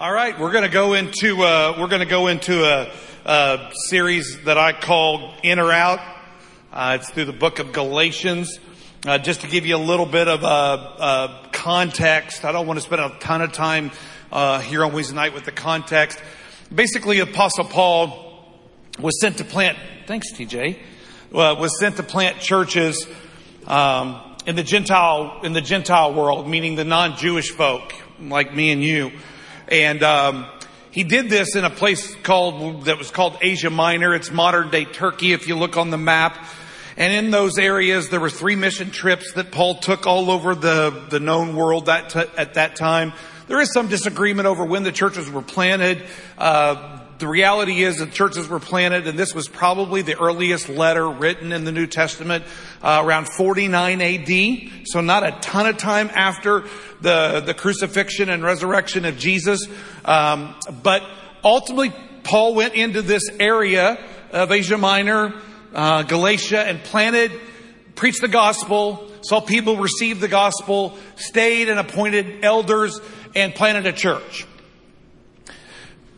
All right, we're going to go into uh, we're going to go into a, a, series that I call In or Out. Uh, it's through the book of Galatians. Uh, just to give you a little bit of a, context, I don't want to spend a ton of time uh, here on Wednesday night with the context. Basically, Apostle Paul was sent to plant. Thanks, TJ. Uh, was sent to plant churches um, in the Gentile in the Gentile world, meaning the non-Jewish folk like me and you. And um, he did this in a place called that was called Asia Minor. It's modern day Turkey if you look on the map. And in those areas, there were three mission trips that Paul took all over the, the known world that t- at that time. There is some disagreement over when the churches were planted. Uh, the reality is that churches were planted, and this was probably the earliest letter written in the New Testament uh, around 49 AD. So not a ton of time after the the crucifixion and resurrection of Jesus, um, but ultimately Paul went into this area of Asia Minor, uh, Galatia, and planted, preached the gospel, saw people receive the gospel, stayed and appointed elders, and planted a church.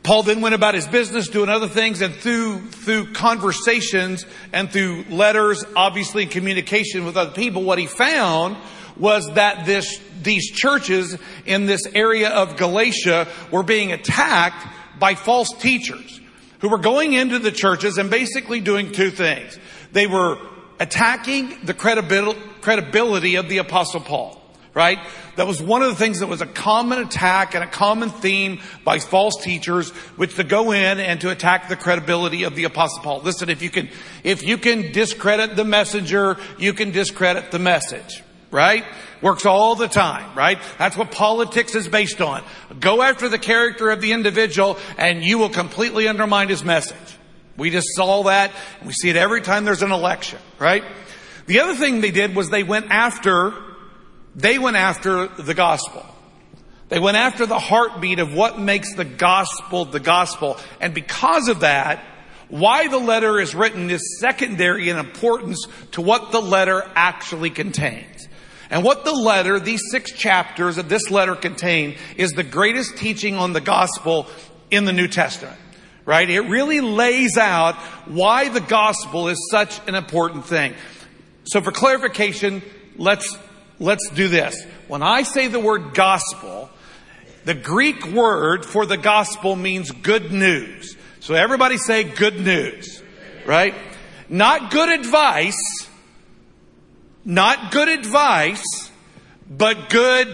Paul then went about his business doing other things and through, through conversations and through letters, obviously communication with other people, what he found was that this, these churches in this area of Galatia were being attacked by false teachers who were going into the churches and basically doing two things. They were attacking the credibility of the apostle Paul right? That was one of the things that was a common attack and a common theme by false teachers, which to go in and to attack the credibility of the apostle Paul. Listen, if you can, if you can discredit the messenger, you can discredit the message, right? Works all the time, right? That's what politics is based on. Go after the character of the individual and you will completely undermine his message. We just saw that. We see it every time there's an election, right? The other thing they did was they went after they went after the gospel. They went after the heartbeat of what makes the gospel the gospel. And because of that, why the letter is written is secondary in importance to what the letter actually contains. And what the letter, these six chapters of this letter contain is the greatest teaching on the gospel in the New Testament. Right? It really lays out why the gospel is such an important thing. So for clarification, let's let's do this. When I say the word gospel, the Greek word for the gospel means good news. So everybody say good news, right? Not good advice, not good advice, but good.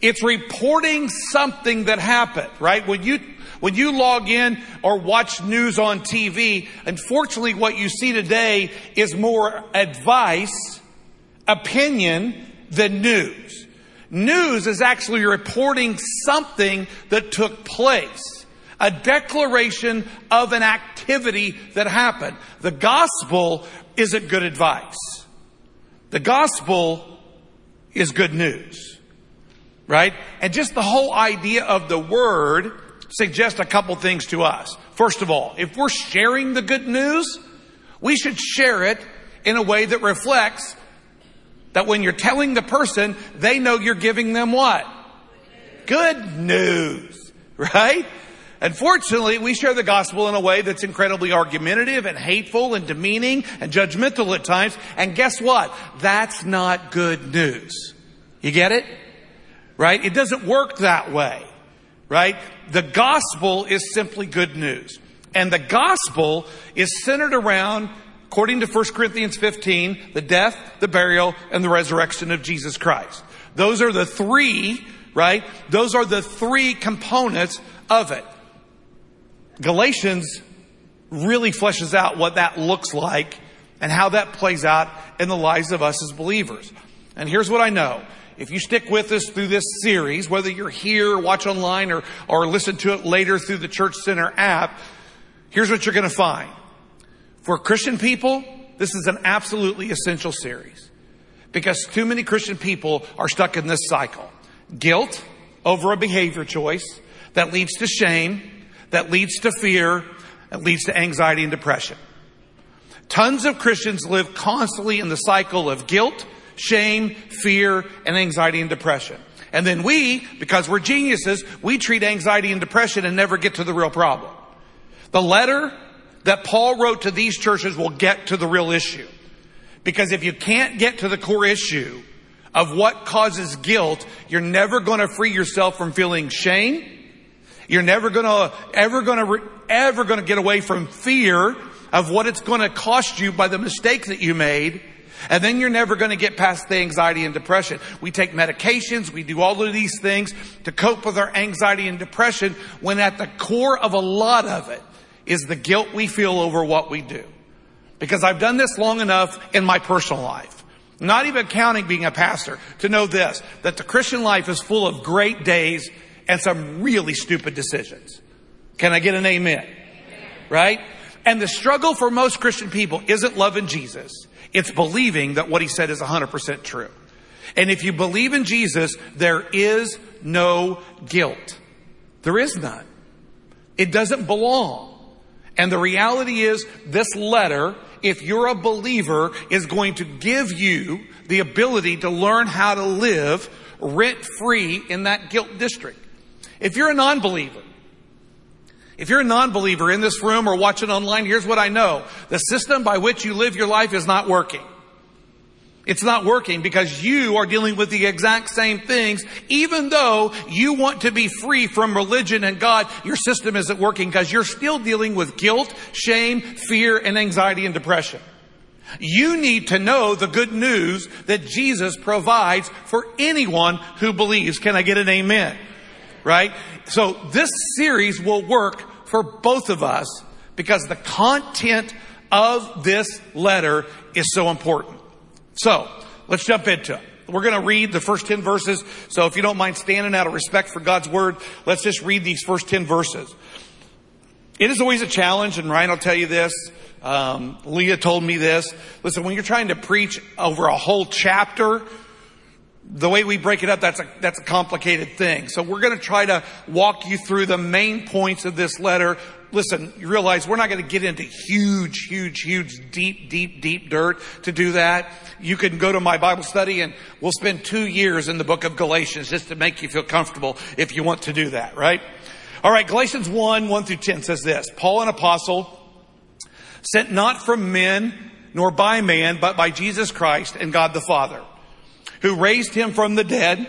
It's reporting something that happened, right? When you, when you log in or watch news on TV, unfortunately what you see today is more advice opinion than news. News is actually reporting something that took place. A declaration of an activity that happened. The gospel isn't good advice. The gospel is good news. Right? And just the whole idea of the word suggests a couple things to us. First of all, if we're sharing the good news, we should share it in a way that reflects that when you're telling the person, they know you're giving them what? Good news, right? Unfortunately, we share the gospel in a way that's incredibly argumentative and hateful and demeaning and judgmental at times. And guess what? That's not good news. You get it? Right? It doesn't work that way. Right? The gospel is simply good news. And the gospel is centered around according to 1 Corinthians 15, the death, the burial, and the resurrection of Jesus Christ. Those are the three, right? Those are the three components of it. Galatians really fleshes out what that looks like and how that plays out in the lives of us as believers. And here's what I know. If you stick with us through this series, whether you're here, watch online, or, or listen to it later through the Church Center app, here's what you're going to find. For Christian people, this is an absolutely essential series because too many Christian people are stuck in this cycle. Guilt over a behavior choice that leads to shame, that leads to fear, that leads to anxiety and depression. Tons of Christians live constantly in the cycle of guilt, shame, fear, and anxiety and depression. And then we, because we're geniuses, we treat anxiety and depression and never get to the real problem. The letter that Paul wrote to these churches will get to the real issue. Because if you can't get to the core issue of what causes guilt, you're never going to free yourself from feeling shame. You're never going to, ever going to, ever going to get away from fear of what it's going to cost you by the mistakes that you made. And then you're never going to get past the anxiety and depression. We take medications, we do all of these things to cope with our anxiety and depression when at the core of a lot of it is the guilt we feel over what we do. Because I've done this long enough in my personal life, not even counting being a pastor, to know this, that the Christian life is full of great days and some really stupid decisions. Can I get an amen? Right? And the struggle for most Christian people isn't loving Jesus. It's believing that what he said is 100% true. And if you believe in Jesus, there is no guilt. There is none. It doesn't belong. And the reality is this letter, if you're a believer, is going to give you the ability to learn how to live rent free in that guilt district. If you're a non-believer, if you're a non-believer in this room or watching online, here's what I know. The system by which you live your life is not working. It's not working because you are dealing with the exact same things. Even though you want to be free from religion and God, your system isn't working because you're still dealing with guilt, shame, fear, and anxiety and depression. You need to know the good news that Jesus provides for anyone who believes. Can I get an amen? Right? So this series will work for both of us because the content of this letter is so important. So let's jump into it. We're going to read the first 10 verses. So if you don't mind standing out of respect for God's word, let's just read these first 10 verses. It is always a challenge, and Ryan will tell you this. Um, Leah told me this. Listen, when you're trying to preach over a whole chapter, the way we break it up, that's a, that's a complicated thing. So we're going to try to walk you through the main points of this letter. Listen, you realize we're not going to get into huge, huge, huge, deep, deep, deep dirt to do that. You can go to my Bible study and we'll spend two years in the book of Galatians just to make you feel comfortable if you want to do that, right? All right, Galatians 1, 1 through 10 says this. Paul, an apostle, sent not from men nor by man, but by Jesus Christ and God the Father who raised him from the dead,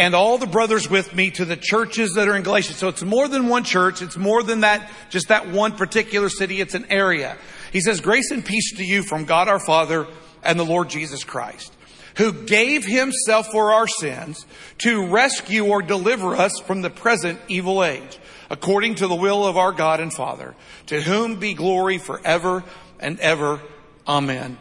and all the brothers with me to the churches that are in Galatia. So it's more than one church. It's more than that, just that one particular city. It's an area. He says, grace and peace to you from God our Father and the Lord Jesus Christ, who gave himself for our sins to rescue or deliver us from the present evil age, according to the will of our God and Father, to whom be glory forever and ever. Amen.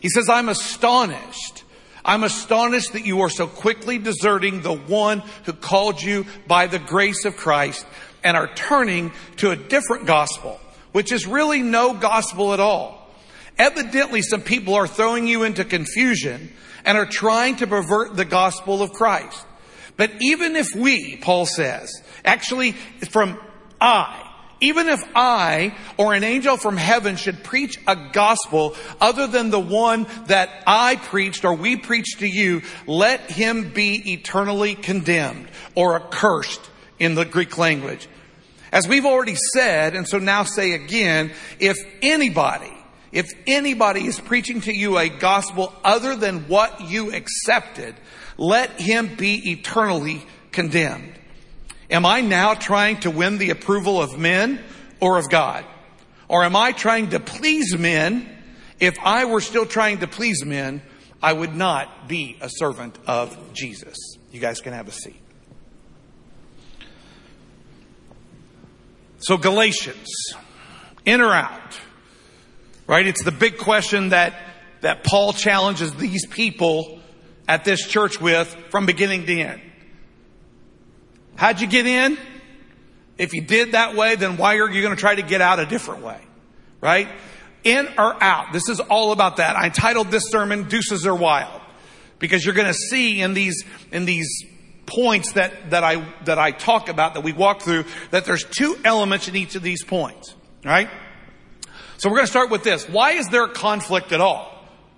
He says, I'm astonished I'm astonished that you are so quickly deserting the one who called you by the grace of Christ and are turning to a different gospel, which is really no gospel at all. Evidently, some people are throwing you into confusion and are trying to pervert the gospel of Christ. But even if we, Paul says, actually from I, even if I or an angel from heaven should preach a gospel other than the one that I preached or we preached to you, let him be eternally condemned or accursed in the Greek language. As we've already said, and so now say again, if anybody, if anybody is preaching to you a gospel other than what you accepted, let him be eternally condemned. Am I now trying to win the approval of men or of God? Or am I trying to please men? If I were still trying to please men, I would not be a servant of Jesus. You guys can have a seat. So Galatians, in or out? Right? It's the big question that, that Paul challenges these people at this church with from beginning to end. How'd you get in? If you did that way, then why are you going to try to get out a different way? Right? In or out. This is all about that. I titled this sermon, Deuces Are Wild. Because you're going to see in these, in these points that, that I, that I talk about, that we walk through, that there's two elements in each of these points. Right? So we're going to start with this. Why is there conflict at all?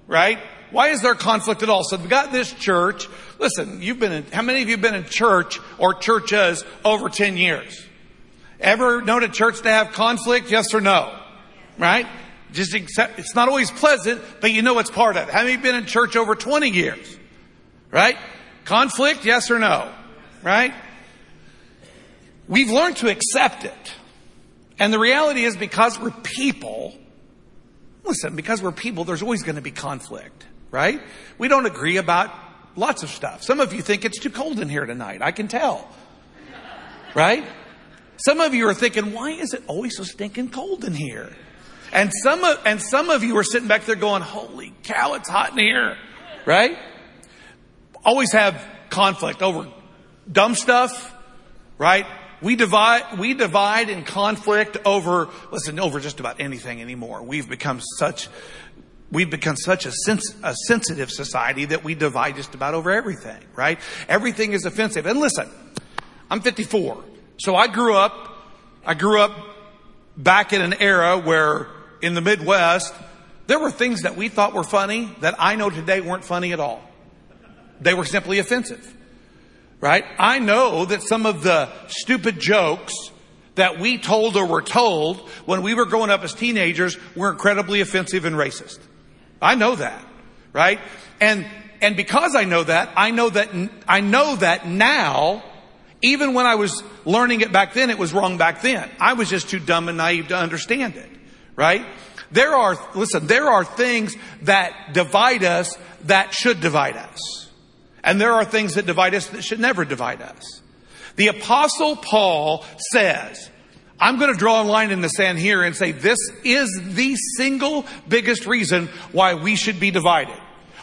Right? Why is there conflict at all? So we've got this church. Listen, you've been in, how many of you have been in church or churches over 10 years? Ever known a church to have conflict? Yes or no? Right? Just accept, it's not always pleasant, but you know it's part of it. Have you been in church over 20 years? Right? Conflict? Yes or no? Right? We've learned to accept it. And the reality is because we're people, listen, because we're people, there's always going to be conflict, right? We don't agree about lots of stuff. Some of you think it's too cold in here tonight. I can tell. Right? Some of you are thinking, why is it always so stinking cold in here? And some of, and some of you are sitting back there going, holy cow, it's hot in here. Right? Always have conflict over dumb stuff, right? We divide, we divide in conflict over, listen, over just about anything anymore. We've become such, we've become such a, sens- a sensitive society that we divide just about over everything, right? Everything is offensive. And listen, I'm 54. So I grew up, I grew up back in an era where in the Midwest, there were things that we thought were funny that I know today weren't funny at all. They were simply offensive right? I know that some of the stupid jokes that we told or were told when we were growing up as teenagers were incredibly offensive and racist. I know that, right? And, and because I know that, I know that, I know that now, even when I was learning it back then, it was wrong back then. I was just too dumb and naive to understand it, right? There are, listen, there are things that divide us that should divide us. And there are things that divide us that should never divide us. The apostle Paul says, I'm going to draw a line in the sand here and say this is the single biggest reason why we should be divided.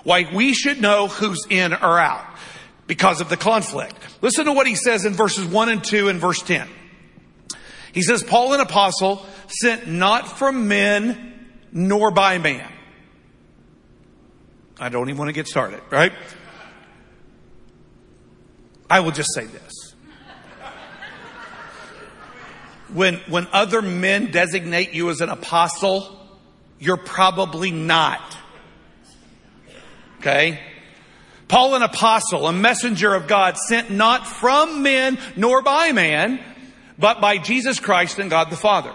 Why we should know who's in or out. Because of the conflict. Listen to what he says in verses 1 and 2 and verse 10. He says, Paul an apostle sent not from men nor by man. I don't even want to get started, right? I will just say this. When, when other men designate you as an apostle, you're probably not. Okay? Paul, an apostle, a messenger of God, sent not from men nor by man, but by Jesus Christ and God the Father,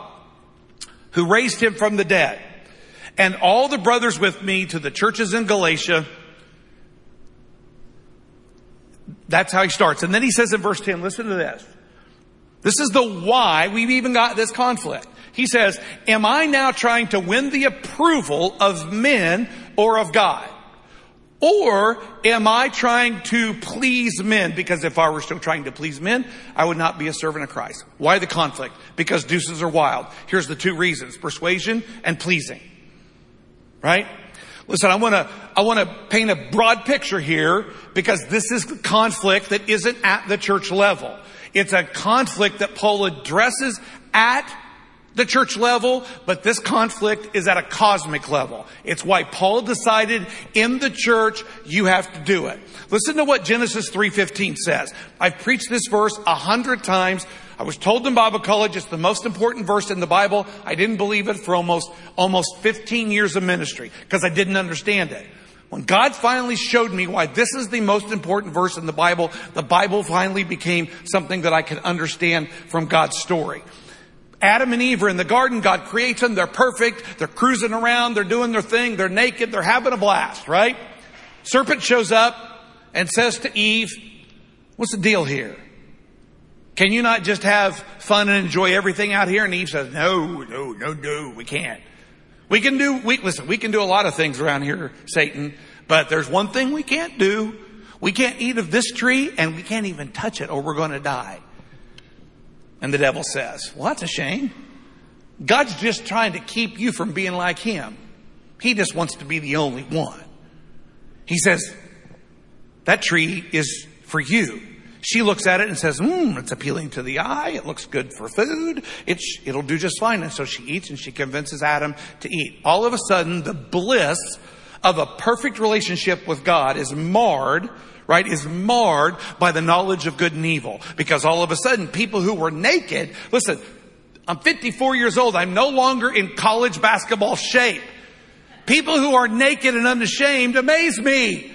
who raised him from the dead. And all the brothers with me to the churches in Galatia, That's how he starts. And then he says in verse 10, listen to this. This is the why we've even got this conflict. He says, am I now trying to win the approval of men or of God? Or am I trying to please men? Because if I were still trying to please men, I would not be a servant of Christ. Why the conflict? Because deuces are wild. Here's the two reasons. Persuasion and pleasing. Right? Listen, I want to, I want to paint a broad picture here because this is conflict that isn't at the church level. It's a conflict that Paul addresses at the church level, but this conflict is at a cosmic level. It's why Paul decided in the church you have to do it. Listen to what Genesis 3:15 says. I've preached this verse a hundred times. I was told in Bible college it's the most important verse in the Bible. I didn't believe it for almost, almost 15 years of ministry because I didn't understand it. When God finally showed me why this is the most important verse in the Bible, the Bible finally became something that I could understand from God's story. Adam and Eve are in the garden. God creates them. They're perfect. They're cruising around. They're doing their thing. They're naked. They're having a blast, right? Serpent shows up and says to Eve, what's the deal here? Can you not just have fun and enjoy everything out here? And Eve says, no, no, no, no, we can't. We can do, we, listen, we can do a lot of things around here, Satan, but there's one thing we can't do. We can't eat of this tree and we can't even touch it or we're going to die. And the devil says, well, that's a shame. God's just trying to keep you from being like him. He just wants to be the only one. He says, that tree is for you. She looks at it and says, "Hmm, it's appealing to the eye. It looks good for food. It's, it'll do just fine. And so she eats and she convinces Adam to eat. All of a sudden, the bliss of a perfect relationship with God is marred, right, is marred by the knowledge of good and evil. Because all of a sudden, people who were naked, listen, I'm 54 years old. I'm no longer in college basketball shape. People who are naked and unashamed amaze me.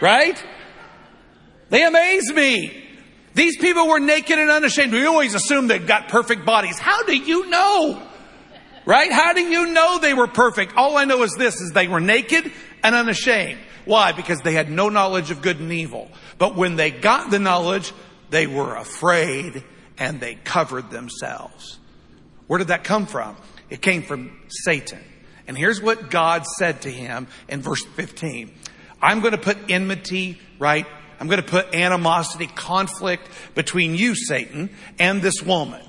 Right? They amaze me. These people were naked and unashamed. We always assume they've got perfect bodies. How do you know? Right? How do you know they were perfect? All I know is this, is they were naked and unashamed. Why? Because they had no knowledge of good and evil. But when they got the knowledge, they were afraid and they covered themselves. Where did that come from? It came from Satan. And here's what God said to him in verse 15. I'm going to put enmity, right? I'm going to put animosity, conflict between you, Satan, and this woman.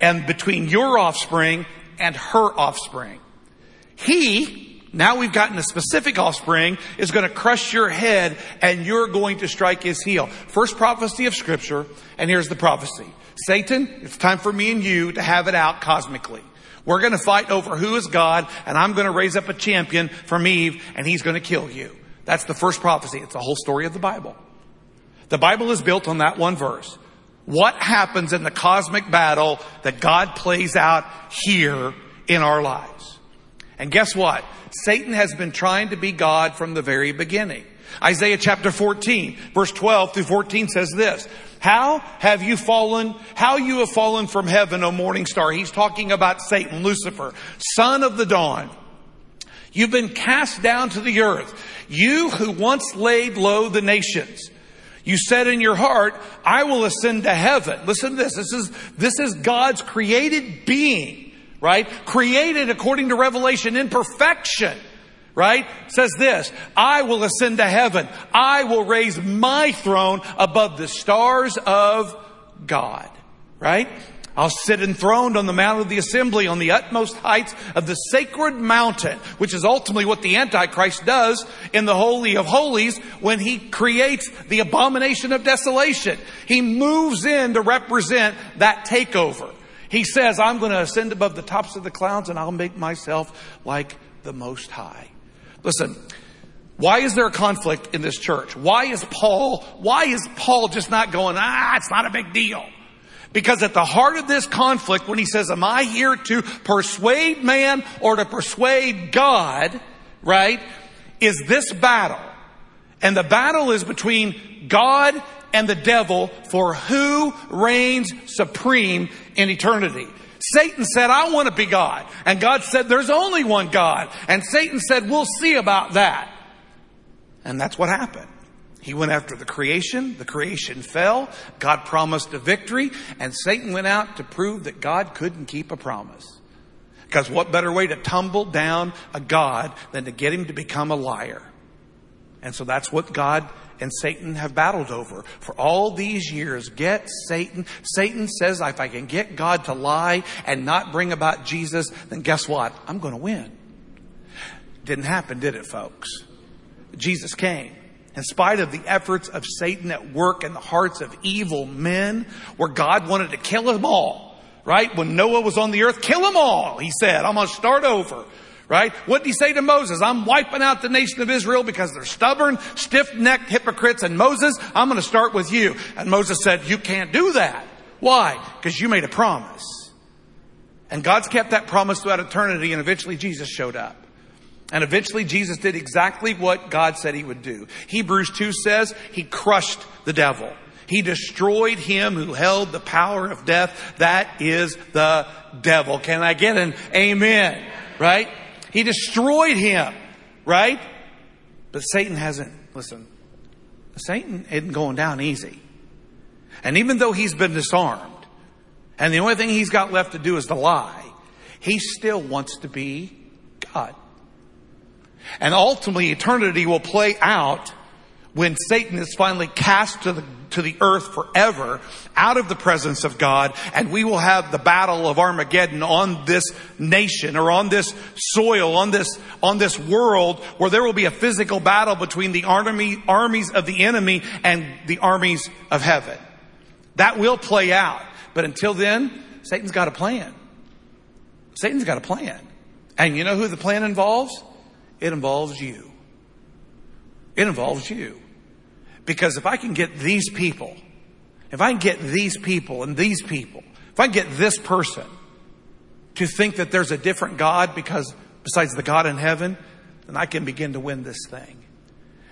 And between your offspring and her offspring. He, now we've gotten a specific offspring, is going to crush your head and you're going to strike his heel. First prophecy of scripture, and here's the prophecy. Satan, it's time for me and you to have it out cosmically. We're going to fight over who is God, and I'm going to raise up a champion from Eve, and he's going to kill you. That's the first prophecy. It's the whole story of the Bible. The Bible is built on that one verse. What happens in the cosmic battle that God plays out here in our lives? And guess what? Satan has been trying to be God from the very beginning. Isaiah chapter 14, verse 12 through 14 says this. How have you fallen? How you have fallen from heaven, O morning star. He's talking about Satan, Lucifer, son of the dawn. You've been cast down to the earth. You who once laid low the nations. You said in your heart, I will ascend to heaven. Listen to this. This is, this is God's created being, right? Created according to Revelation in perfection, right? Says this, I will ascend to heaven. I will raise my throne above the stars of God, right? I'll sit enthroned on the mount of the assembly on the utmost heights of the sacred mountain, which is ultimately what the Antichrist does in the Holy of Holies when he creates the abomination of desolation. He moves in to represent that takeover. He says, I'm going to ascend above the tops of the clouds and I'll make myself like the Most High. Listen, why is there a conflict in this church? Why is Paul, why is Paul just not going, ah, it's not a big deal? Because at the heart of this conflict, when he says, am I here to persuade man or to persuade God, right, is this battle. And the battle is between God and the devil for who reigns supreme in eternity. Satan said, I want to be God. And God said, there's only one God. And Satan said, we'll see about that. And that's what happened. He went after the creation. The creation fell. God promised a victory and Satan went out to prove that God couldn't keep a promise. Because what better way to tumble down a God than to get him to become a liar? And so that's what God and Satan have battled over for all these years. Get Satan. Satan says, if I can get God to lie and not bring about Jesus, then guess what? I'm going to win. Didn't happen, did it, folks? Jesus came in spite of the efforts of Satan at work in the hearts of evil men, where God wanted to kill them all, right? When Noah was on the earth, kill them all, he said. I'm going to start over. Right? What did he say to Moses? I'm wiping out the nation of Israel because they're stubborn, stiff-necked hypocrites. And Moses, I'm going to start with you. And Moses said, you can't do that. Why? Because you made a promise. And God's kept that promise throughout eternity and eventually Jesus showed up. And eventually Jesus did exactly what God said he would do. Hebrews 2 says he crushed the devil. He destroyed him who held the power of death. That is the devil. Can I get an amen? Right? He destroyed him. Right? But Satan hasn't, listen, Satan isn't going down easy. And even though he's been disarmed, and the only thing he's got left to do is to lie, he still wants to be God. And ultimately eternity will play out when Satan is finally cast to the, to the earth forever out of the presence of God and we will have the battle of Armageddon on this nation or on this soil, on this, on this world where there will be a physical battle between the army, armies of the enemy and the armies of heaven. That will play out. But until then, Satan's got a plan. Satan's got a plan. And you know who the plan involves? It involves you. It involves you. Because if I can get these people, if I can get these people and these people, if I can get this person to think that there's a different God because besides the God in heaven, then I can begin to win this thing.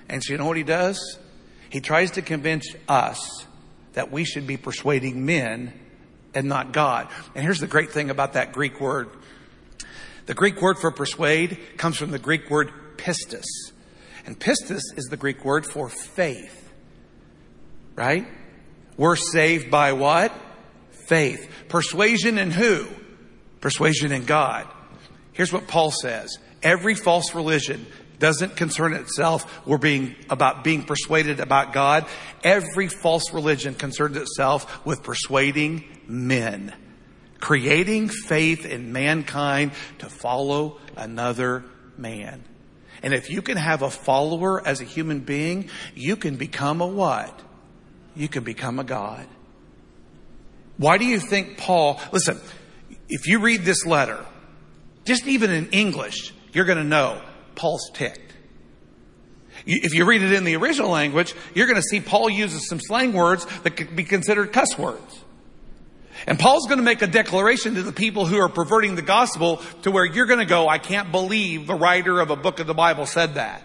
And so you know what he does? He tries to convince us that we should be persuading men and not God. And here's the great thing about that Greek word. The Greek word for persuade comes from the Greek word pistis. And pistis is the Greek word for faith. Right? We're saved by what? Faith. Persuasion in who? Persuasion in God. Here's what Paul says. Every false religion doesn't concern itself with being about being persuaded about God. Every false religion concerns itself with persuading men, creating faith in mankind to follow another man. And if you can have a follower as a human being, you can become a what? You can become a God. Why do you think Paul, listen, if you read this letter, just even in English, you're going to know Paul's ticked. If you read it in the original language, you're going to see Paul uses some slang words that could be considered cuss words. And Paul's going to make a declaration to the people who are perverting the gospel to where you're going to go, I can't believe the writer of a book of the Bible said that.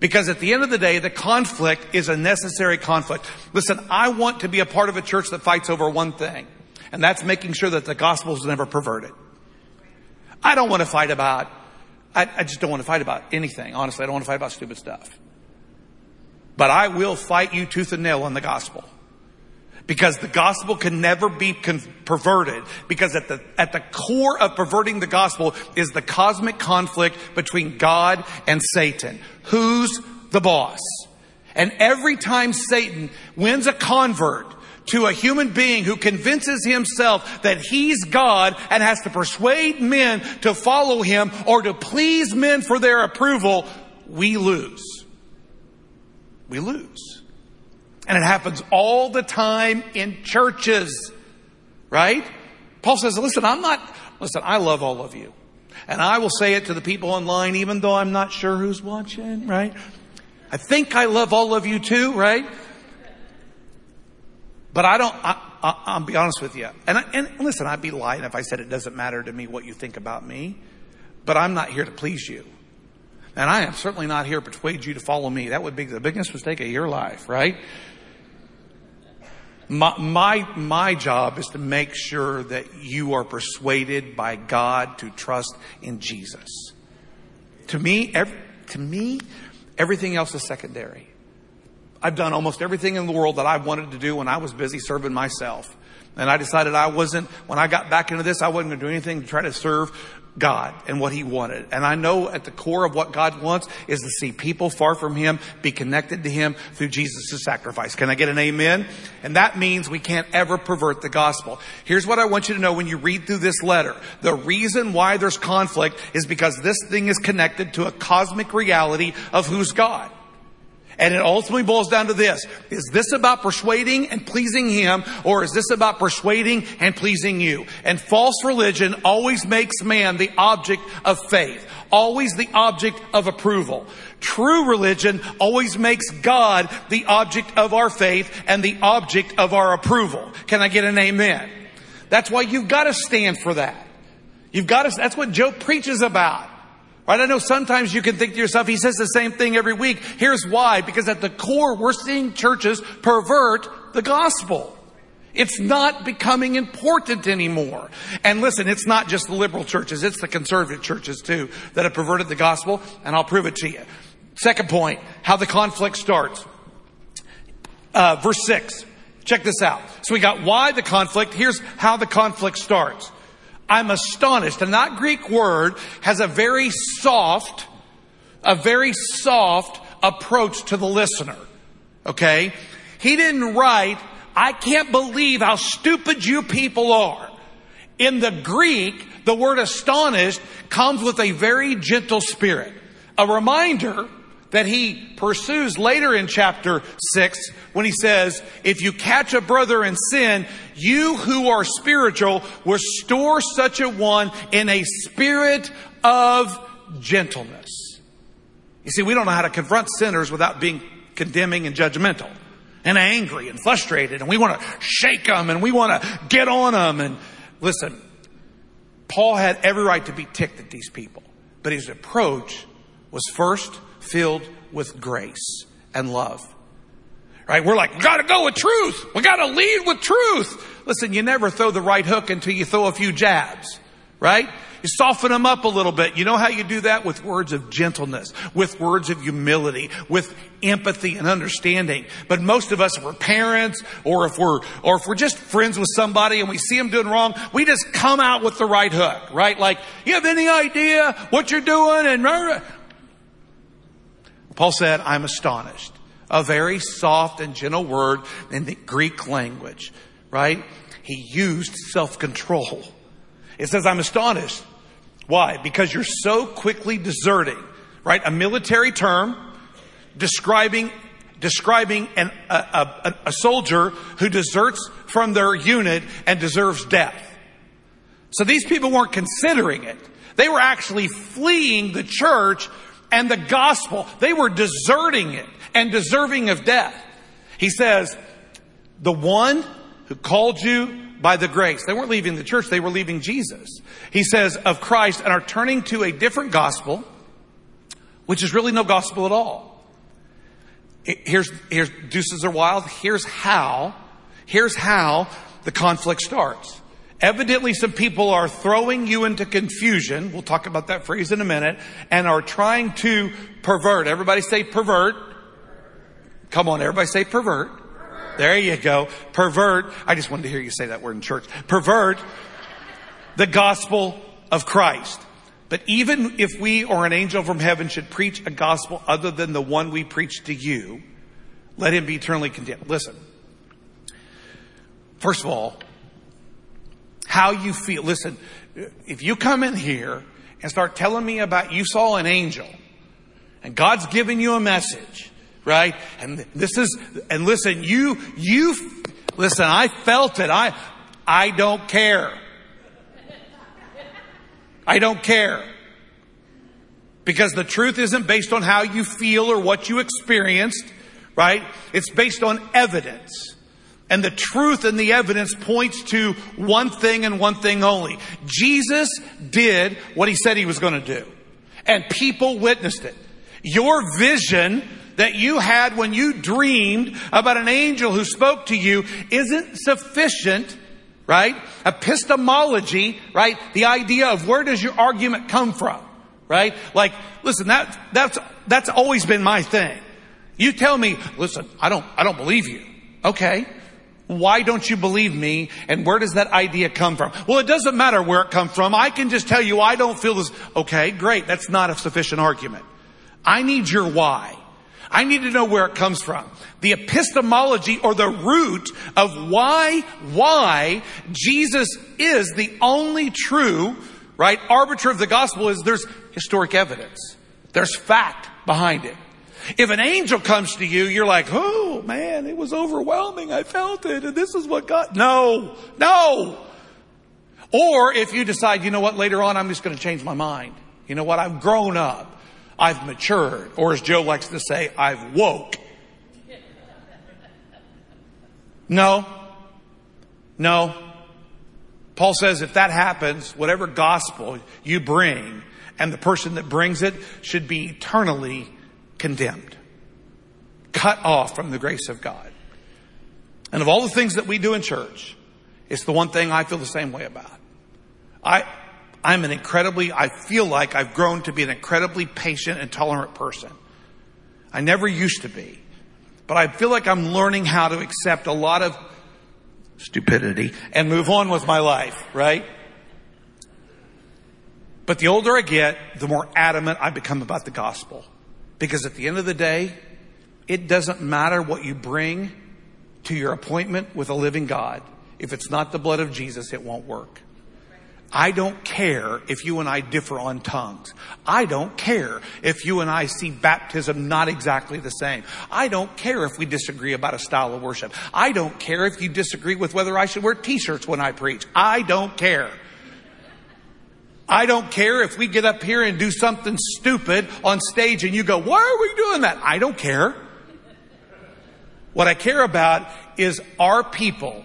Because at the end of the day, the conflict is a necessary conflict. Listen, I want to be a part of a church that fights over one thing, and that's making sure that the gospel is never perverted. I don't want to fight about I, I just don't want to fight about anything. Honestly, I don't want to fight about stupid stuff. But I will fight you tooth and nail on the gospel. Because the gospel can never be con- perverted. Because at the, at the core of perverting the gospel is the cosmic conflict between God and Satan. Who's the boss? And every time Satan wins a convert, to a human being who convinces himself that he's God and has to persuade men to follow him or to please men for their approval, we lose. We lose. And it happens all the time in churches, right? Paul says, listen, I'm not, listen, I love all of you. And I will say it to the people online, even though I'm not sure who's watching, right? I think I love all of you too, right? But I don't, I, will be honest with you. And, I, and listen, I'd be lying if I said it doesn't matter to me what you think about me. But I'm not here to please you. And I am certainly not here to persuade you to follow me. That would be the biggest mistake of your life, right? My, my, my job is to make sure that you are persuaded by God to trust in Jesus. To me, every, to me, everything else is secondary. I've done almost everything in the world that I wanted to do when I was busy serving myself. And I decided I wasn't, when I got back into this, I wasn't going to do anything to try to serve God and what He wanted. And I know at the core of what God wants is to see people far from Him be connected to Him through Jesus' sacrifice. Can I get an amen? And that means we can't ever pervert the gospel. Here's what I want you to know when you read through this letter. The reason why there's conflict is because this thing is connected to a cosmic reality of who's God. And it ultimately boils down to this. Is this about persuading and pleasing Him, or is this about persuading and pleasing you? And false religion always makes man the object of faith, always the object of approval. True religion always makes God the object of our faith and the object of our approval. Can I get an amen? That's why you've got to stand for that. You've got to, that's what Joe preaches about. Right? I know sometimes you can think to yourself, he says the same thing every week. Here's why. Because at the core, we're seeing churches pervert the gospel. It's not becoming important anymore. And listen, it's not just the liberal churches, it's the conservative churches too that have perverted the gospel, and I'll prove it to you. Second point, how the conflict starts. Uh, verse 6. Check this out. So we got why the conflict. Here's how the conflict starts. I'm astonished. And that Greek word has a very soft, a very soft approach to the listener. Okay? He didn't write, I can't believe how stupid you people are. In the Greek, the word astonished comes with a very gentle spirit. A reminder that he pursues later in chapter 6 when he says, If you catch a brother in sin, you who are spiritual restore such a one in a spirit of gentleness. You see, we don't know how to confront sinners without being condemning and judgmental and angry and frustrated and we want to shake them and we want to get on them and listen, Paul had every right to be ticked at these people. but his approach was first filled with grace and love. Right? We're like, we gotta go with truth. We gotta lead with truth. Listen, you never throw the right hook until you throw a few jabs. Right? You soften them up a little bit. You know how you do that? With words of gentleness, with words of humility, with empathy and understanding. But most of us, if we're parents or if we're, or if we're just friends with somebody and we see them doing wrong, we just come out with the right hook, right? Like, you have any idea what you're doing? And Paul said, I'm astonished. A very soft and gentle word in the Greek language, right? He used self-control. It says, I'm astonished. Why? Because you're so quickly deserting, right? A military term describing, describing an, a, a, a soldier who deserts from their unit and deserves death. So these people weren't considering it. They were actually fleeing the church and the gospel. They were deserting it and deserving of death. He says, the one who called you by the grace. They weren't leaving the church, they were leaving Jesus. He says of Christ and are turning to a different gospel, which is really no gospel at all. Here's, here's, deuces are wild. Here's how, here's how the conflict starts. Evidently some people are throwing you into confusion. We'll talk about that phrase in a minute and are trying to pervert. Everybody say pervert. Come on, everybody say pervert. There you go. Pervert. I just wanted to hear you say that word in church. Pervert the gospel of Christ. But even if we or an angel from heaven should preach a gospel other than the one we preach to you, let him be eternally condemned. Listen. First of all, how you feel. Listen, if you come in here and start telling me about you saw an angel and God's giving you a message right? And this is, and listen, you, you, listen, I felt it. I, I don't care. I don't care. Because the truth isn't based on how you feel or what you experienced, right? It's based on evidence. And the truth and the evidence points to one thing and one thing only. Jesus did what he said he was going to do. And people witnessed it. Your vision that you had when you dreamed about an angel who spoke to you isn't sufficient, right? Epistemology, right? The idea of where does your argument come from, right? Like, listen, that, that's, that's always been my thing. You tell me, listen, I don't, I don't believe you. Okay. Why don't you believe me? And where does that idea come from? Well, it doesn't matter where it comes from. I can just tell you I don't feel this. Okay, great. That's not a sufficient argument. I need your why. I need to know where it comes from. The epistemology or the root of why, why Jesus is the only true, right, arbiter of the gospel is there's historic evidence. There's fact behind it. If an angel comes to you, you're like, oh man, it was overwhelming. I felt it. And this is what God, no, no. Or if you decide, you know what, later on I'm just going to change my mind. You know what, I've grown up. I've matured, or as Joe likes to say, I've woke. No. No. Paul says if that happens, whatever gospel you bring and the person that brings it should be eternally condemned, cut off from the grace of God. And of all the things that we do in church, it's the one thing I feel the same way about. I, I'm an incredibly, I feel like I've grown to be an incredibly patient and tolerant person. I never used to be. But I feel like I'm learning how to accept a lot of stupidity and move on with my life, right? But the older I get, the more adamant I become about the gospel. Because at the end of the day, it doesn't matter what you bring to your appointment with a living God. If it's not the blood of Jesus, it won't work. I don't care if you and I differ on tongues. I don't care if you and I see baptism not exactly the same. I don't care if we disagree about a style of worship. I don't care if you disagree with whether I should wear t-shirts when I preach. I don't care. I don't care if we get up here and do something stupid on stage and you go, why are we doing that? I don't care. What I care about is our people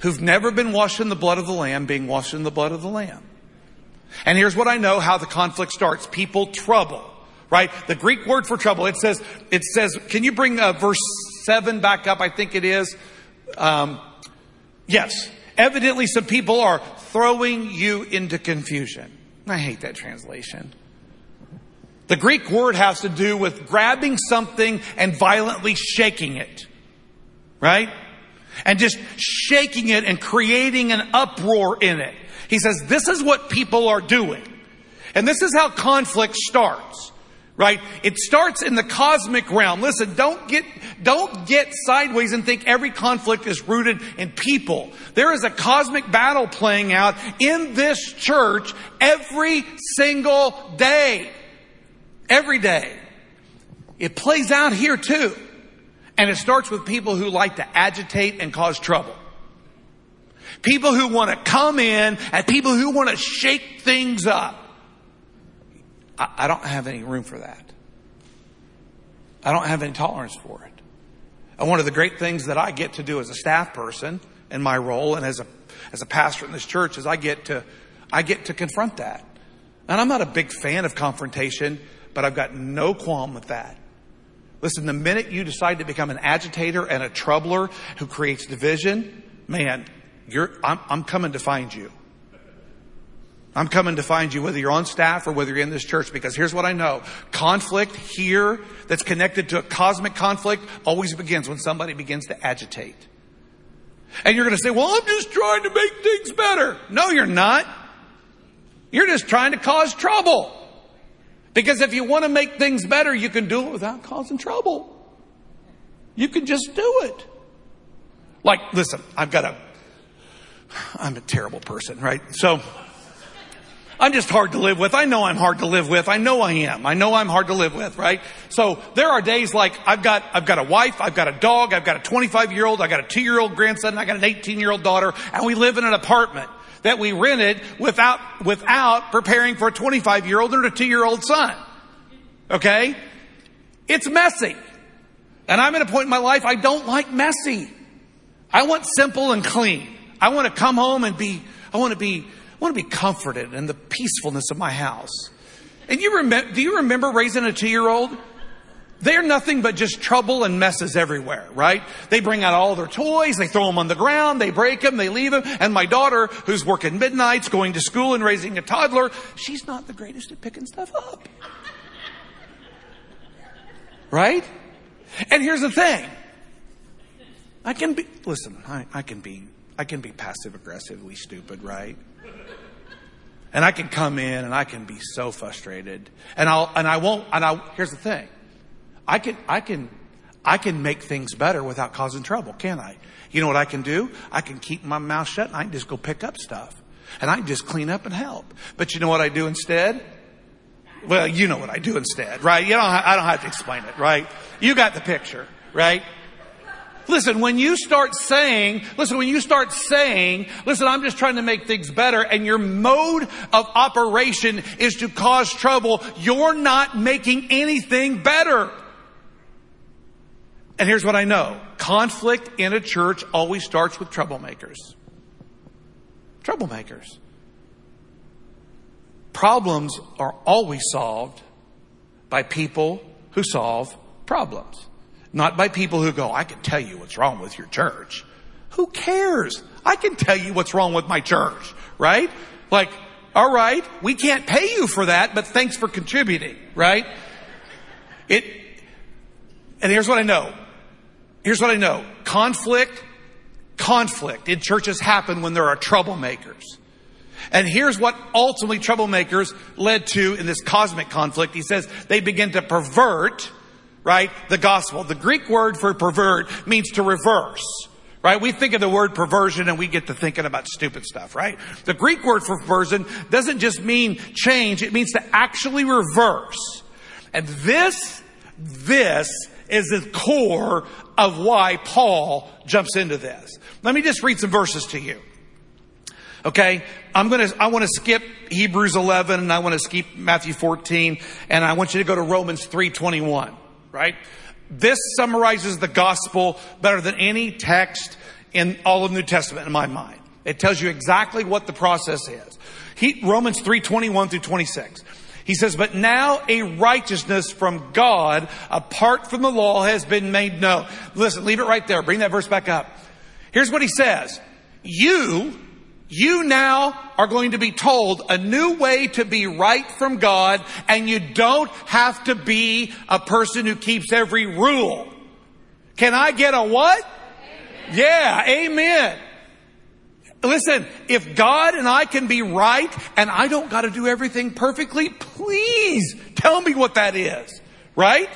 who've never been washed in the blood of the Lamb being washed in the blood of the Lamb. And here's what I know how the conflict starts. People trouble, right? The Greek word for trouble, it says, it says, can you bring uh, verse 7 back up? I think it is. Um, yes. Evidently some people are throwing you into confusion. I hate that translation. The Greek word has to do with grabbing something and violently shaking it. Right? And just shaking it and creating an uproar in it. He says, this is what people are doing. And this is how conflict starts. Right? It starts in the cosmic realm. Listen, don't get, don't get sideways and think every conflict is rooted in people. There is a cosmic battle playing out in this church every single day. Every day. It plays out here too. And it starts with people who like to agitate and cause trouble. People who want to come in and people who want to shake things up. I, I don't have any room for that. I don't have any tolerance for it. And one of the great things that I get to do as a staff person in my role and as a, as a pastor in this church is I get to, I get to confront that. And I'm not a big fan of confrontation, but I've got no qualm with that. Listen, the minute you decide to become an agitator and a troubler who creates division, man, you're, I'm, I'm coming to find you. I'm coming to find you whether you're on staff or whether you're in this church because here's what I know. Conflict here that's connected to a cosmic conflict always begins when somebody begins to agitate. And you're going to say, well, I'm just trying to make things better. No, you're not. You're just trying to cause trouble. Because if you want to make things better, you can do it without causing trouble. You can just do it. Like, listen, I've got a, I'm a terrible person, right? So, I'm just hard to live with. I know I'm hard to live with. I know I am. I know I'm hard to live with, right? So there are days like I've got, I've got a wife, I've got a dog, I've got a 25 year old, I've got a two year old grandson, I've got an 18 year old daughter, and we live in an apartment that we rented without, without preparing for a 25 year old and a two year old son. Okay? It's messy. And I'm at a point in my life I don't like messy. I want simple and clean. I want to come home and be, I want to be, I want to be comforted in the peacefulness of my house. And you remember, do you remember raising a two year old? They're nothing but just trouble and messes everywhere, right? They bring out all their toys, they throw them on the ground, they break them, they leave them. And my daughter, who's working midnights, going to school and raising a toddler, she's not the greatest at picking stuff up. Right? And here's the thing. I can be, listen, I, I can be, I can be passive aggressively stupid, right? And I can come in and I can be so frustrated. And I'll, and I won't, and I, here's the thing. I can, I can, I can make things better without causing trouble, can't I? You know what I can do? I can keep my mouth shut and I can just go pick up stuff. And I can just clean up and help. But you know what I do instead? Well, you know what I do instead, right? You don't, I don't have to explain it, right? You got the picture, right? Listen, when you start saying, listen, when you start saying, listen, I'm just trying to make things better and your mode of operation is to cause trouble, you're not making anything better. And here's what I know. Conflict in a church always starts with troublemakers. Troublemakers. Problems are always solved by people who solve problems. Not by people who go, I can tell you what's wrong with your church. Who cares? I can tell you what's wrong with my church, right? Like, all right, we can't pay you for that, but thanks for contributing, right? It, and here's what I know. Here's what I know. Conflict, conflict in churches happen when there are troublemakers. And here's what ultimately troublemakers led to in this cosmic conflict. He says they begin to pervert, right, the gospel. The Greek word for pervert means to reverse. Right? We think of the word perversion and we get to thinking about stupid stuff, right? The Greek word for perversion doesn't just mean change, it means to actually reverse. And this, this is the core of why Paul jumps into this. Let me just read some verses to you. Okay, I'm gonna, I want to skip Hebrews 11 and I want to skip Matthew 14 and I want you to go to Romans 3:21, right? This summarizes the gospel better than any text in all of New Testament in my mind. It tells you exactly what the process is. He, Romans 3, 21 through 26. He says, but now a righteousness from God apart from the law has been made known. Listen, leave it right there. Bring that verse back up. Here's what he says. You, you now are going to be told a new way to be right from God and you don't have to be a person who keeps every rule. Can I get a what? Amen. Yeah, amen. Listen, if God and I can be right and I don't got to do everything perfectly, please tell me what that is. Right?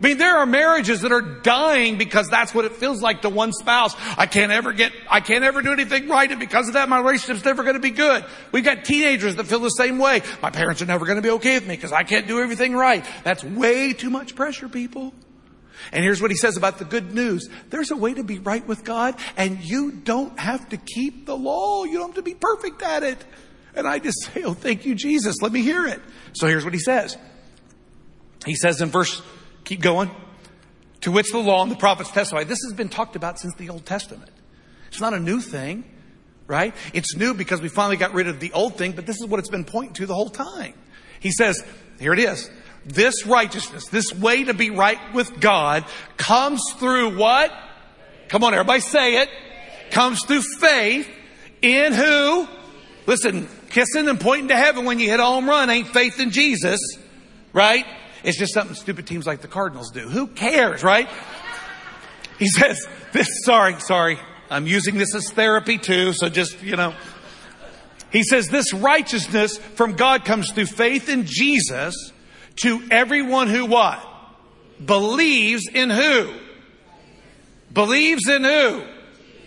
I mean, there are marriages that are dying because that's what it feels like to one spouse. I can't ever get, I can't ever do anything right and because of that my relationship's never going to be good. We've got teenagers that feel the same way. My parents are never going to be okay with me because I can't do everything right. That's way too much pressure, people. And here's what he says about the good news. There's a way to be right with God and you don't have to keep the law. You don't have to be perfect at it. And I just say, oh, thank you, Jesus. Let me hear it. So here's what he says. He says in verse, keep going, to which the law and the prophets testify. This has been talked about since the Old Testament. It's not a new thing, right? It's new because we finally got rid of the old thing, but this is what it's been pointing to the whole time. He says, here it is. This righteousness, this way to be right with God comes through what? Come on, everybody say it. Comes through faith in who? Listen, kissing and pointing to heaven when you hit a home run ain't faith in Jesus, right? It's just something stupid teams like the Cardinals do. Who cares, right? He says, this, sorry, sorry. I'm using this as therapy too, so just, you know. He says this righteousness from God comes through faith in Jesus to everyone who what? Believes in who? Believes in who?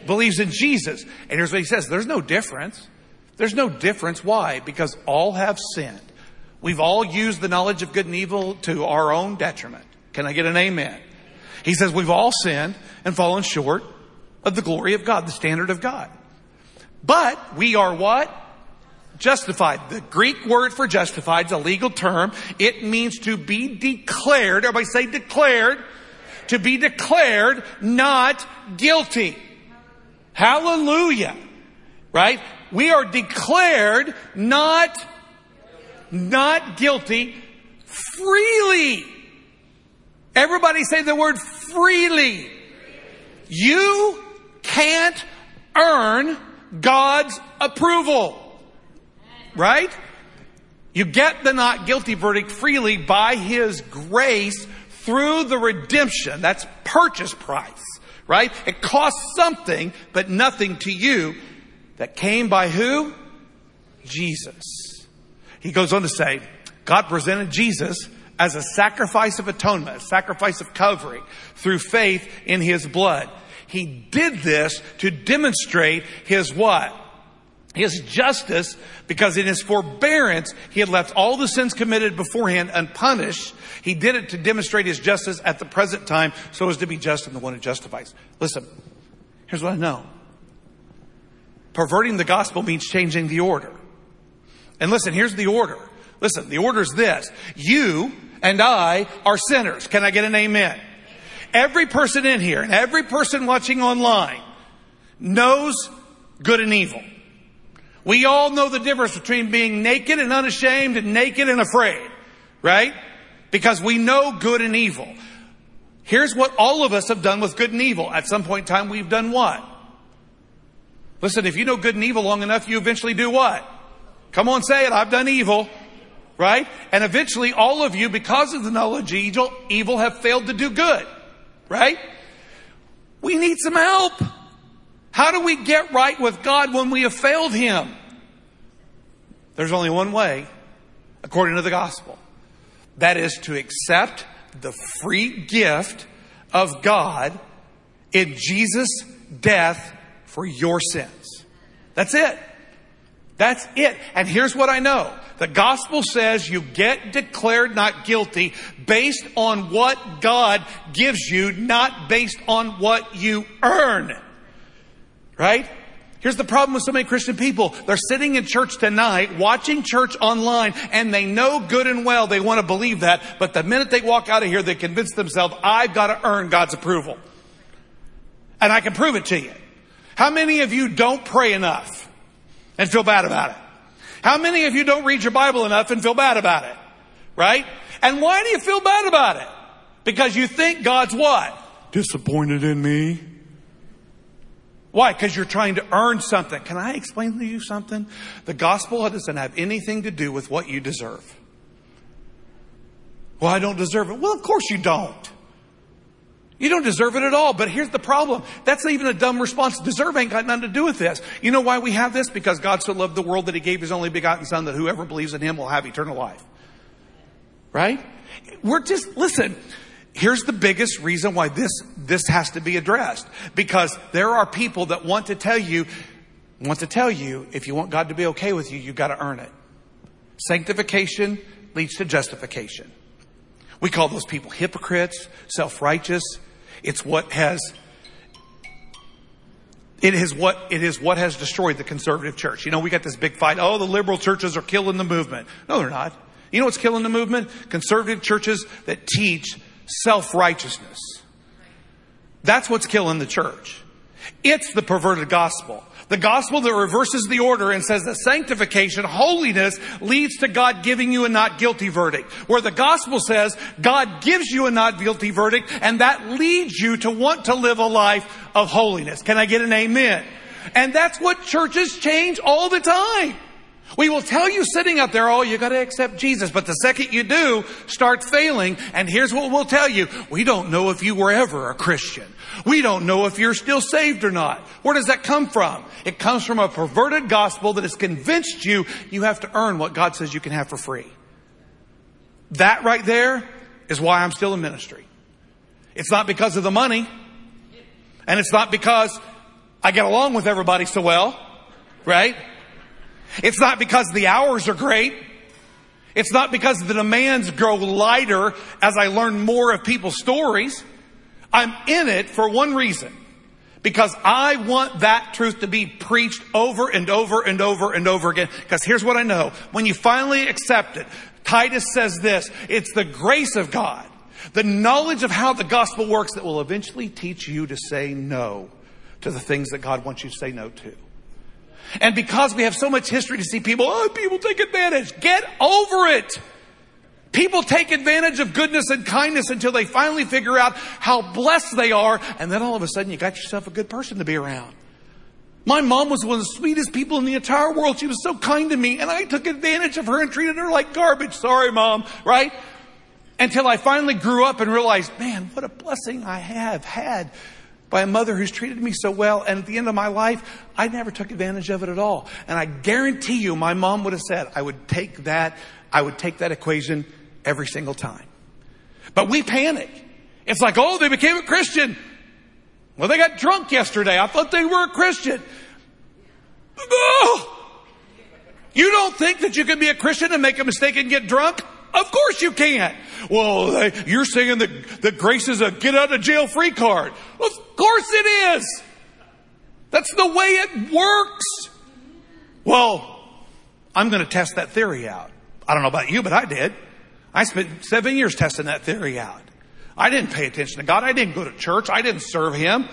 Believes in Jesus. And here's what he says. There's no difference. There's no difference. Why? Because all have sinned. We've all used the knowledge of good and evil to our own detriment. Can I get an amen? He says we've all sinned and fallen short of the glory of God, the standard of God. But we are what? Justified. The Greek word for justified is a legal term. It means to be declared. Everybody say declared. To be declared not guilty. Hallelujah. Right? We are declared not, not guilty freely. Everybody say the word freely. You can't earn God's approval. Right? You get the not guilty verdict freely by His grace through the redemption. That's purchase price. Right? It costs something, but nothing to you that came by who? Jesus. He goes on to say, God presented Jesus as a sacrifice of atonement, a sacrifice of covering through faith in His blood. He did this to demonstrate His what? his justice because in his forbearance he had left all the sins committed beforehand unpunished. He did it to demonstrate his justice at the present time so as to be just and the one who justifies. Listen, here's what I know. Perverting the gospel means changing the order. And listen, here's the order. Listen, the order is this. You and I are sinners. Can I get an amen? Every person in here and every person watching online knows good and evil. We all know the difference between being naked and unashamed and naked and afraid, right? Because we know good and evil. Here's what all of us have done with good and evil. At some point in time, we've done what? Listen, if you know good and evil long enough, you eventually do what? Come on, say it. I've done evil. Right? And eventually all of you, because of the knowledge of evil, evil have failed to do good. Right? We need some help. How do we get right with God when we have failed Him? There's only one way, according to the gospel. That is to accept the free gift of God in Jesus' death for your sins. That's it. That's it. And here's what I know. The gospel says you get declared not guilty based on what God gives you, not based on what you earn. Right? Here's the problem with so many Christian people. They're sitting in church tonight, watching church online, and they know good and well they want to believe that, but the minute they walk out of here, they convince themselves, I've got to earn God's approval. And I can prove it to you. How many of you don't pray enough? And feel bad about it? How many of you don't read your Bible enough and feel bad about it? Right? And why do you feel bad about it? Because you think God's what? Disappointed in me. Why? Because you're trying to earn something. Can I explain to you something? The gospel doesn't have anything to do with what you deserve. Well, I don't deserve it. Well, of course you don't. You don't deserve it at all. But here's the problem. That's not even a dumb response. Deserve ain't got nothing to do with this. You know why we have this? Because God so loved the world that he gave his only begotten son that whoever believes in him will have eternal life. Right? We're just, listen, here's the biggest reason why this, this has to be addressed. Because there are people that want to tell you, want to tell you, if you want God to be okay with you, you've gotta earn it. Sanctification leads to justification. We call those people hypocrites, self-righteous. It's what has, it is what, it is what has destroyed the conservative church. You know, we got this big fight. Oh, the liberal churches are killing the movement. No, they're not. You know what's killing the movement? Conservative churches that teach self-righteousness. That's what's killing the church. It's the perverted gospel. The gospel that reverses the order and says that sanctification, holiness, leads to God giving you a not guilty verdict. Where the gospel says God gives you a not guilty verdict and that leads you to want to live a life of holiness. Can I get an amen? And that's what churches change all the time. We will tell you sitting out there, oh, you gotta accept Jesus. But the second you do, start failing. And here's what we'll tell you. We don't know if you were ever a Christian. We don't know if you're still saved or not. Where does that come from? It comes from a perverted gospel that has convinced you you have to earn what God says you can have for free. That right there is why I'm still in ministry. It's not because of the money. And it's not because I get along with everybody so well, right? It's not because the hours are great. It's not because the demands grow lighter as I learn more of people's stories. I'm in it for one reason. Because I want that truth to be preached over and over and over and over again. Because here's what I know. When you finally accept it, Titus says this, it's the grace of God, the knowledge of how the gospel works that will eventually teach you to say no to the things that God wants you to say no to. And because we have so much history to see people, oh, people take advantage. Get over it. People take advantage of goodness and kindness until they finally figure out how blessed they are. And then all of a sudden you got yourself a good person to be around. My mom was one of the sweetest people in the entire world. She was so kind to me and I took advantage of her and treated her like garbage. Sorry, mom, right? Until I finally grew up and realized, man, what a blessing I have had by a mother who's treated me so well. And at the end of my life, I never took advantage of it at all. And I guarantee you, my mom would have said, I would take that, I would take that equation every single time. But we panic. It's like, oh, they became a Christian. Well, they got drunk yesterday. I thought they were a Christian. You don't think that you can be a Christian and make a mistake and get drunk? Of course you can't. Well, you're saying that, that grace is a get out of jail free card. Of course it is. That's the way it works. Well, I'm going to test that theory out. I don't know about you, but I did. I spent seven years testing that theory out. I didn't pay attention to God. I didn't go to church. I didn't serve Him.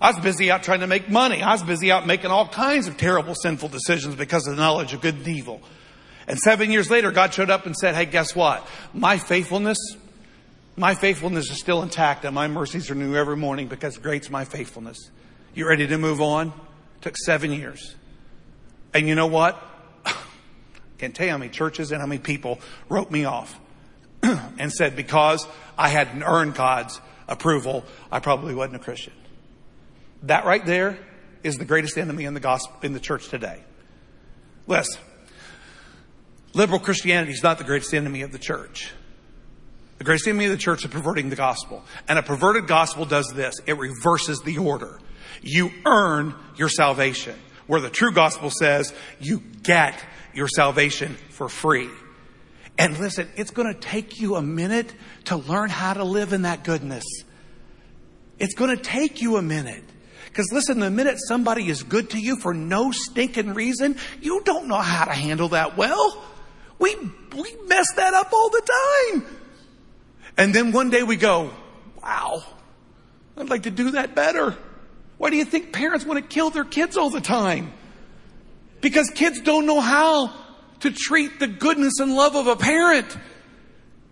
I was busy out trying to make money. I was busy out making all kinds of terrible sinful decisions because of the knowledge of good and evil. And seven years later, God showed up and said, Hey, guess what? My faithfulness, my faithfulness is still intact and my mercies are new every morning because great's my faithfulness. You ready to move on? Took seven years. And you know what? Can't tell you how many churches and how many people wrote me off and said because I hadn't earned God's approval, I probably wasn't a Christian. That right there is the greatest enemy in the gospel, in the church today. Listen. Liberal Christianity is not the greatest enemy of the church. The greatest enemy of the church is perverting the gospel. And a perverted gospel does this. It reverses the order. You earn your salvation. Where the true gospel says you get your salvation for free. And listen, it's going to take you a minute to learn how to live in that goodness. It's going to take you a minute. Because listen, the minute somebody is good to you for no stinking reason, you don't know how to handle that well. We, we mess that up all the time. And then one day we go, wow, I'd like to do that better. Why do you think parents want to kill their kids all the time? Because kids don't know how to treat the goodness and love of a parent.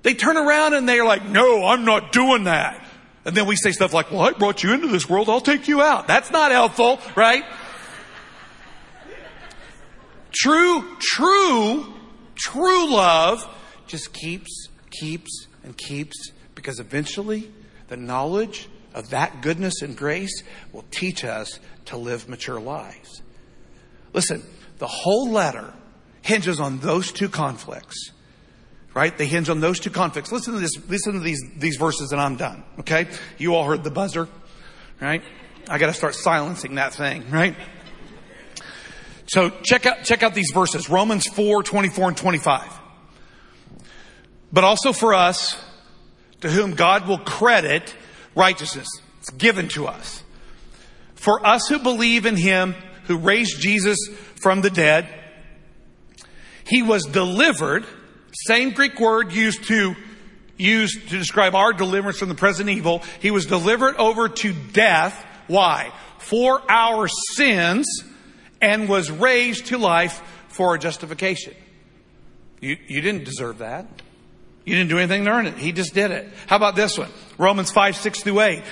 They turn around and they're like, no, I'm not doing that. And then we say stuff like, well, I brought you into this world. I'll take you out. That's not helpful, right? True, true, true love just keeps, keeps, and keeps because eventually the knowledge of that goodness and grace will teach us to live mature lives. Listen, the whole letter hinges on those two conflicts. Right? They hinge on those two conflicts. Listen to this, listen to these, these verses and I'm done. Okay? You all heard the buzzer, right? I gotta start silencing that thing, right? So check out, check out these verses. Romans 4, 24 and 25. But also for us, to whom God will credit righteousness. It's given to us. For us who believe in Him who raised Jesus from the dead, He was delivered, same Greek word used to used to describe our deliverance from the present evil. He was delivered over to death. Why? For our sins and was raised to life for justification. You, you didn't deserve that. You didn't do anything to earn it. He just did it. How about this one? Romans 5, 6 through 8.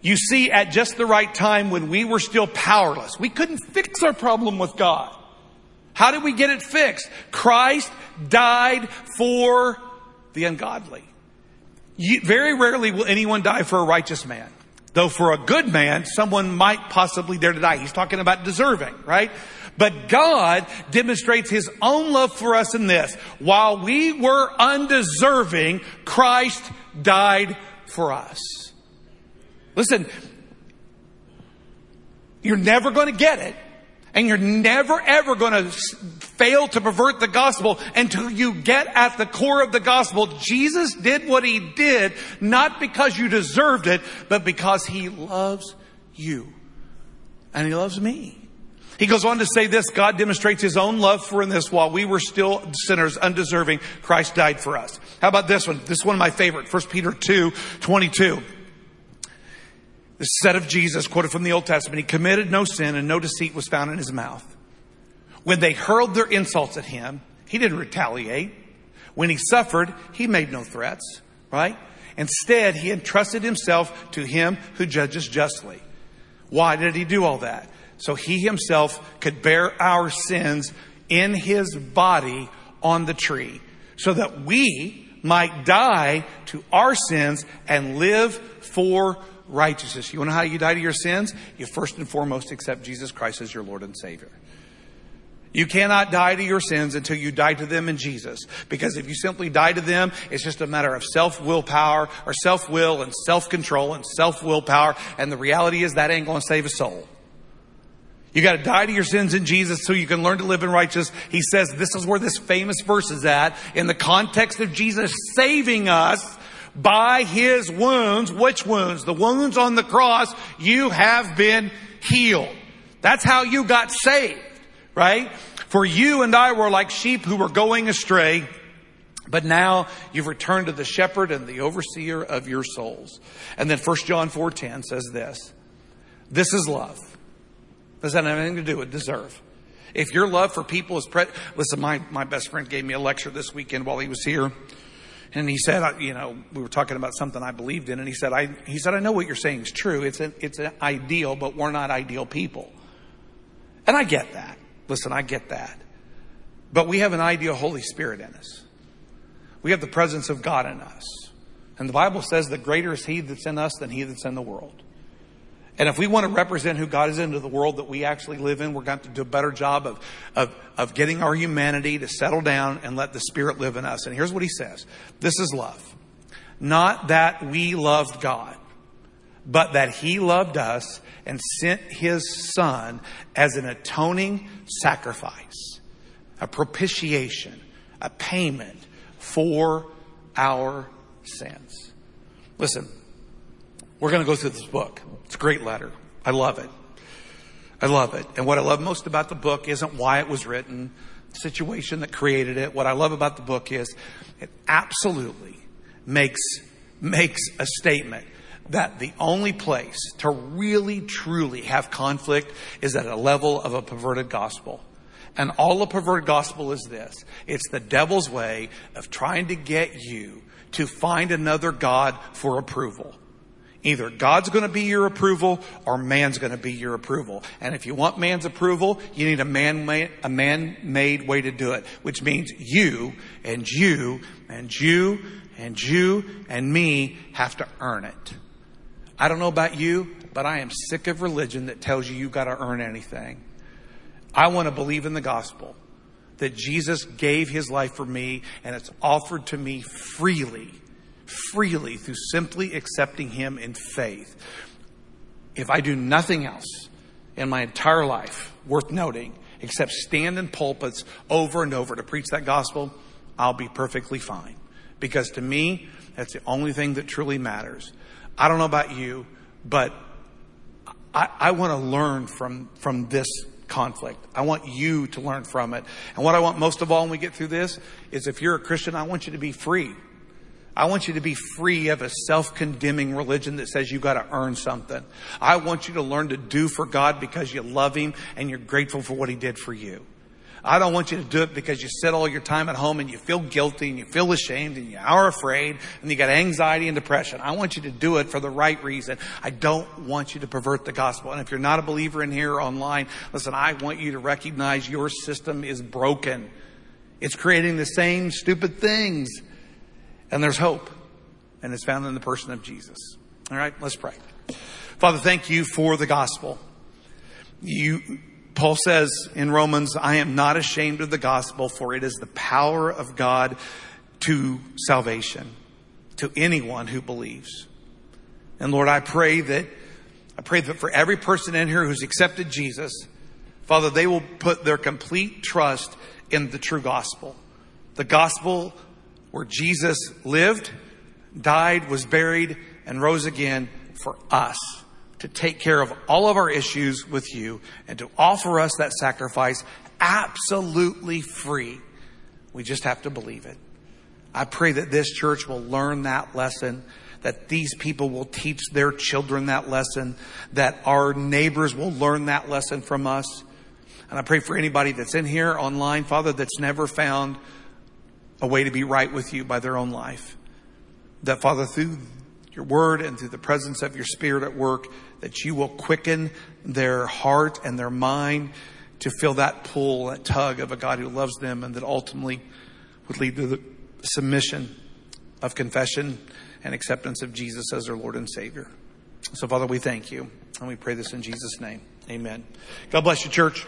You see, at just the right time when we were still powerless, we couldn't fix our problem with God. How did we get it fixed? Christ died for the ungodly. You, very rarely will anyone die for a righteous man. Though for a good man, someone might possibly dare to die. He's talking about deserving, right? But God demonstrates His own love for us in this. While we were undeserving, Christ died for us. Listen, you're never going to get it. And you're never ever going to fail to pervert the gospel until you get at the core of the gospel. Jesus did what he did, not because you deserved it, but because he loves you. And he loves me. He goes on to say this, God demonstrates his own love for in this while we were still sinners, undeserving, Christ died for us. How about this one? This is one of my favorite, 1 Peter 2, 22. The said of Jesus, quoted from the Old Testament, he committed no sin and no deceit was found in his mouth. When they hurled their insults at him, he didn't retaliate. When he suffered, he made no threats, right? Instead, he entrusted himself to him who judges justly. Why did he do all that? So he himself could bear our sins in his body on the tree so that we might die to our sins and live for righteousness. You want to know how you die to your sins? You first and foremost accept Jesus Christ as your Lord and Savior. You cannot die to your sins until you die to them in Jesus. Because if you simply die to them, it's just a matter of self willpower or self will and self control and self willpower. And the reality is that ain't going to save a soul. You got to die to your sins in Jesus so you can learn to live in righteousness. He says this is where this famous verse is at in the context of Jesus saving us by his wounds. Which wounds? The wounds on the cross. You have been healed. That's how you got saved, right? For you and I were like sheep who were going astray. But now you've returned to the shepherd and the overseer of your souls. And then 1 John 4:10 says this. This is love. Doesn't have anything to do with deserve. If your love for people is pre- listen, my, my best friend gave me a lecture this weekend while he was here. And he said, you know, we were talking about something I believed in, and he said, I, he said, I know what you're saying is true. It's an, it's an ideal, but we're not ideal people. And I get that. Listen, I get that. But we have an ideal Holy Spirit in us. We have the presence of God in us. And the Bible says that greater is He that's in us than He that's in the world. And if we want to represent who God is into the world that we actually live in, we're going to do a better job of, of, of getting our humanity to settle down and let the Spirit live in us. And here's what he says. This is love. Not that we loved God, but that he loved us and sent his son as an atoning sacrifice, a propitiation, a payment for our sins. Listen, we're going to go through this book. It's a great letter. I love it. I love it. And what I love most about the book isn't why it was written, the situation that created it. What I love about the book is it absolutely makes, makes a statement that the only place to really truly have conflict is at a level of a perverted gospel. And all the perverted gospel is this. It's the devil's way of trying to get you to find another God for approval. Either God's going to be your approval or man's going to be your approval. And if you want man's approval, you need a man a man-made way to do it, which means you and you and you and you and me have to earn it. I don't know about you, but I am sick of religion that tells you you got to earn anything. I want to believe in the gospel that Jesus gave his life for me and it's offered to me freely freely through simply accepting Him in faith. If I do nothing else in my entire life worth noting except stand in pulpits over and over to preach that gospel, I'll be perfectly fine. Because to me, that's the only thing that truly matters. I don't know about you, but I, I want to learn from, from this conflict. I want you to learn from it. And what I want most of all when we get through this is if you're a Christian, I want you to be free. I want you to be free of a self-condemning religion that says you got to earn something. I want you to learn to do for God because you love Him and you're grateful for what He did for you. I don't want you to do it because you sit all your time at home and you feel guilty and you feel ashamed and you are afraid and you got anxiety and depression. I want you to do it for the right reason. I don't want you to pervert the gospel. And if you're not a believer in here or online, listen, I want you to recognize your system is broken. It's creating the same stupid things and there's hope, and it's found in the person of Jesus. All right, let's pray. Father, thank you for the gospel. You, Paul says in Romans, I am not ashamed of the gospel, for it is the power of God to salvation, to anyone who believes. And Lord, I pray that, I pray that for every person in here who's accepted Jesus, Father, they will put their complete trust in the true gospel. The gospel where Jesus lived, died, was buried, and rose again for us to take care of all of our issues with you and to offer us that sacrifice absolutely free. We just have to believe it. I pray that this church will learn that lesson, that these people will teach their children that lesson, that our neighbors will learn that lesson from us. And I pray for anybody that's in here online, Father, that's never found a way to be right with you by their own life. That, Father, through your word and through the presence of your spirit at work, that you will quicken their heart and their mind to feel that pull, that tug of a God who loves them and that ultimately would lead to the submission of confession and acceptance of Jesus as their Lord and Savior. So, Father, we thank you and we pray this in Jesus' name. Amen. God bless you, church.